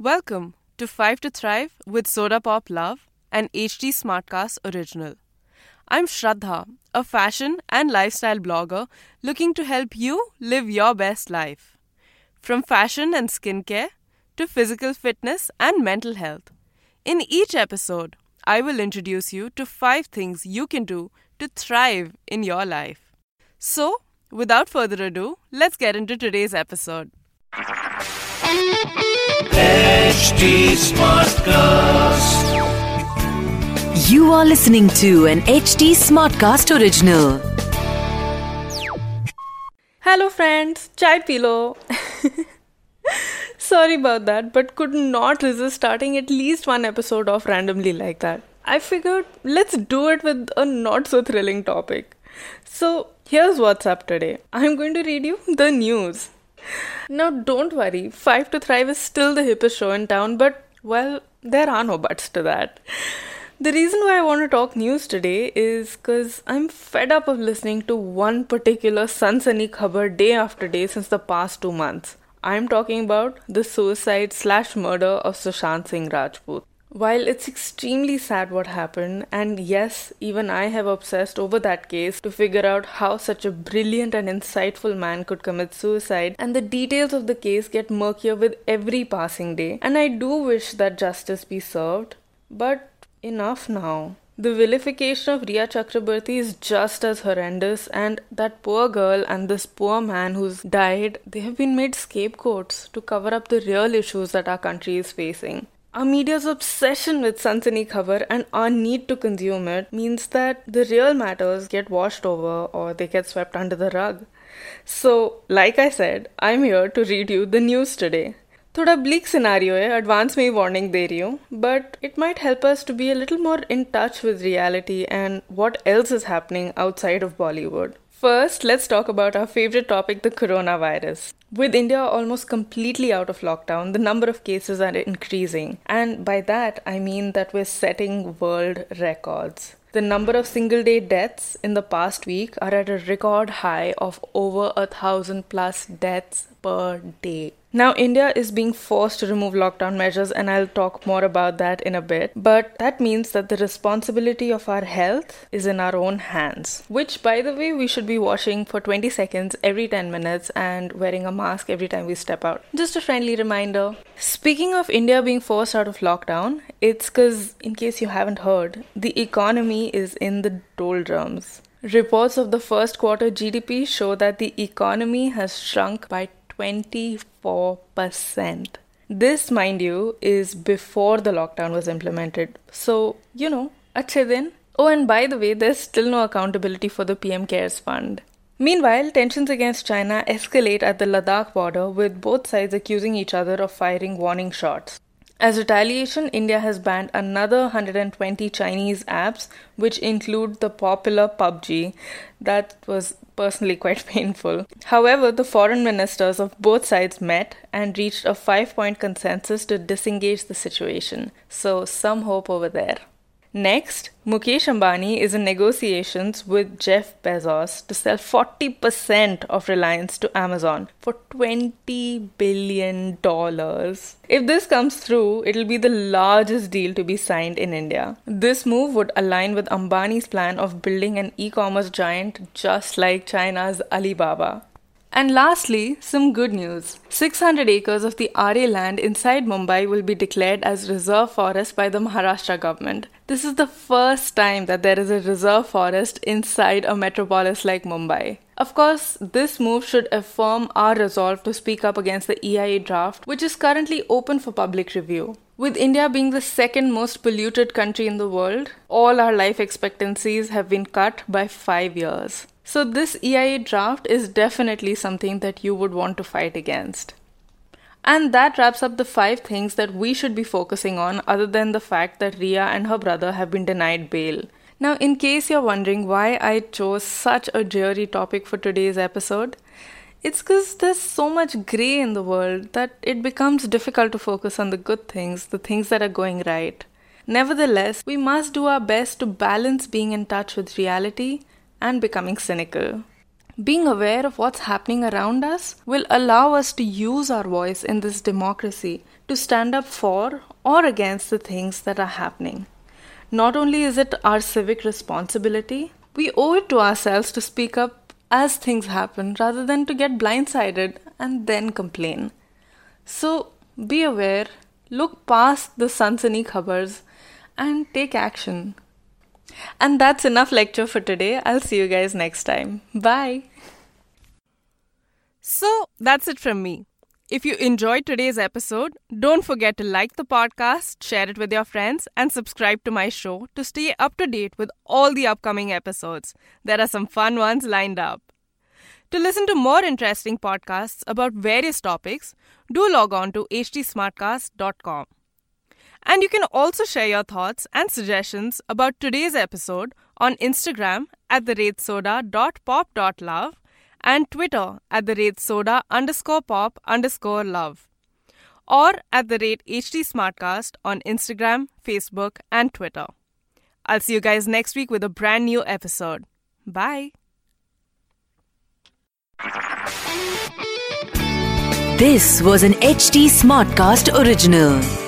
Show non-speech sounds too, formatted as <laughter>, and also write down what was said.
Welcome to Five to Thrive with Soda Pop Love, an HT Smartcast original. I'm Shraddha, a fashion and lifestyle blogger looking to help you live your best life. From fashion and skincare to physical fitness and mental health. In each episode, I will introduce you to five things you can do to thrive in your life. So, without further ado, let's get into today's episode. <laughs> HT Smartcast. You are listening to an HT Smartcast original. Hello, friends. Chai pilo. <laughs> Sorry about that, but could not resist starting at least one episode off randomly like that. I figured let's do it with a not so thrilling topic. So, here's what's up today. I'm going to read you the news. Now, don't worry, 5 to Thrive is still the hippest show in town, but well, there are no buts to that. The reason why I want to talk news today is because I'm fed up of listening to one particular Sansani khabar day after day since the past two months. I'm talking about the suicide slash murder of Sushant Singh Rajput. While it's extremely sad what happened, and yes, even I have obsessed over that case to figure out how such a brilliant and insightful man could commit suicide, and the details of the case get murkier with every passing day, and I do wish that justice be served, but enough now. The vilification of Rhea Chakraborty is just as horrendous, and that poor girl and this poor man who's died, they have been made scapegoats to cover up the real issues that our country is facing. Our media's obsession with Sansani khabar and our need to consume it means that the real matters get washed over or they get swept under the rug. So, like I said, I'm here to read you the news today. थोड़ा bleak scenario है advance में ही warning दे रही हूँ but it might help us to be a little more in touch with reality and what else is happening outside of Bollywood First, let's talk about our favorite topic, the coronavirus. With India almost completely out of lockdown, the number of cases are increasing. And by that, I mean that we're setting world records. The number of single day deaths in the past week are at a record high of over a thousand plus deaths per day. Now, India is being forced to remove lockdown measures, and I'll talk more about that in a bit. But that means that the responsibility of our health is in our own hands, which, by the way, we should be washing for 20 seconds every 10 minutes and wearing a mask every time we step out. Just a friendly reminder. Speaking of India being forced out of lockdown, it's because, in case you haven't heard, the economy is in the doldrums. Reports of the first quarter GDP show that the economy has shrunk by 24%. This, mind you, is before the lockdown was implemented. So, you know, achhe din. Oh, and by the way, there's still no accountability for the PM CARES Fund. Meanwhile, tensions against China escalate at the Ladakh border, with both sides accusing each other of firing warning shots. As retaliation, India has banned another 120 Chinese apps, which include the popular PUBG. That was personally <laughs> quite painful. However, the foreign ministers of both sides met and reached a five point consensus to disengage the situation. So, some hope over there. Next, Mukesh Ambani is in negotiations with Jeff Bezos to sell 40% of Reliance to Amazon for $20 billion. If this comes through, it'll be the largest deal to be signed in India. This move would align with Ambani's plan of building an e commerce giant just like China's Alibaba. And lastly, some good news. 600 acres of the Aarey land inside Mumbai will be declared as reserve forest by the Maharashtra government. This is the first time that there is a reserve forest inside a metropolis like Mumbai. Of course, this move should affirm our resolve to speak up against the EIA draft, which is currently open for public review. With India being the second most polluted country in the world, all our life expectancies have been cut by five years. So, this EIA draft is definitely something that you would want to fight against. And that wraps up the five things that we should be focusing on, other than the fact that Rhea and her brother have been denied bail. Now, in case you're wondering why I chose such a dreary topic for today's episode, it's because there's so much grey in the world that it becomes difficult to focus on the good things, the things that are going right. Nevertheless, we must do our best to balance being in touch with reality and becoming cynical. Being aware of what's happening around us will allow us to use our voice in this democracy to stand up for or against the things that are happening. Not only is it our civic responsibility, we owe it to ourselves to speak up as things happen rather than to get blindsided and then complain. So be aware, look past the Sansani khabars, and take action. And that's enough lecture for today. I'll see you guys next time. Bye. So that's it from me. If you enjoyed today's episode, don't forget to like the podcast, share it with your friends, and subscribe to my show to stay up to date with all the upcoming episodes. There are some fun ones lined up. To listen to more interesting podcasts about various topics, do log on to htsmartcast.com. And you can also share your thoughts and suggestions about today's episode on Instagram at the rate soda.pop.love and Twitter at the rate soda underscore pop underscore love or at the rate HT Smartcast on Instagram, Facebook, and Twitter. I'll see you guys next week with a brand new episode. Bye. This was an HT Smartcast original.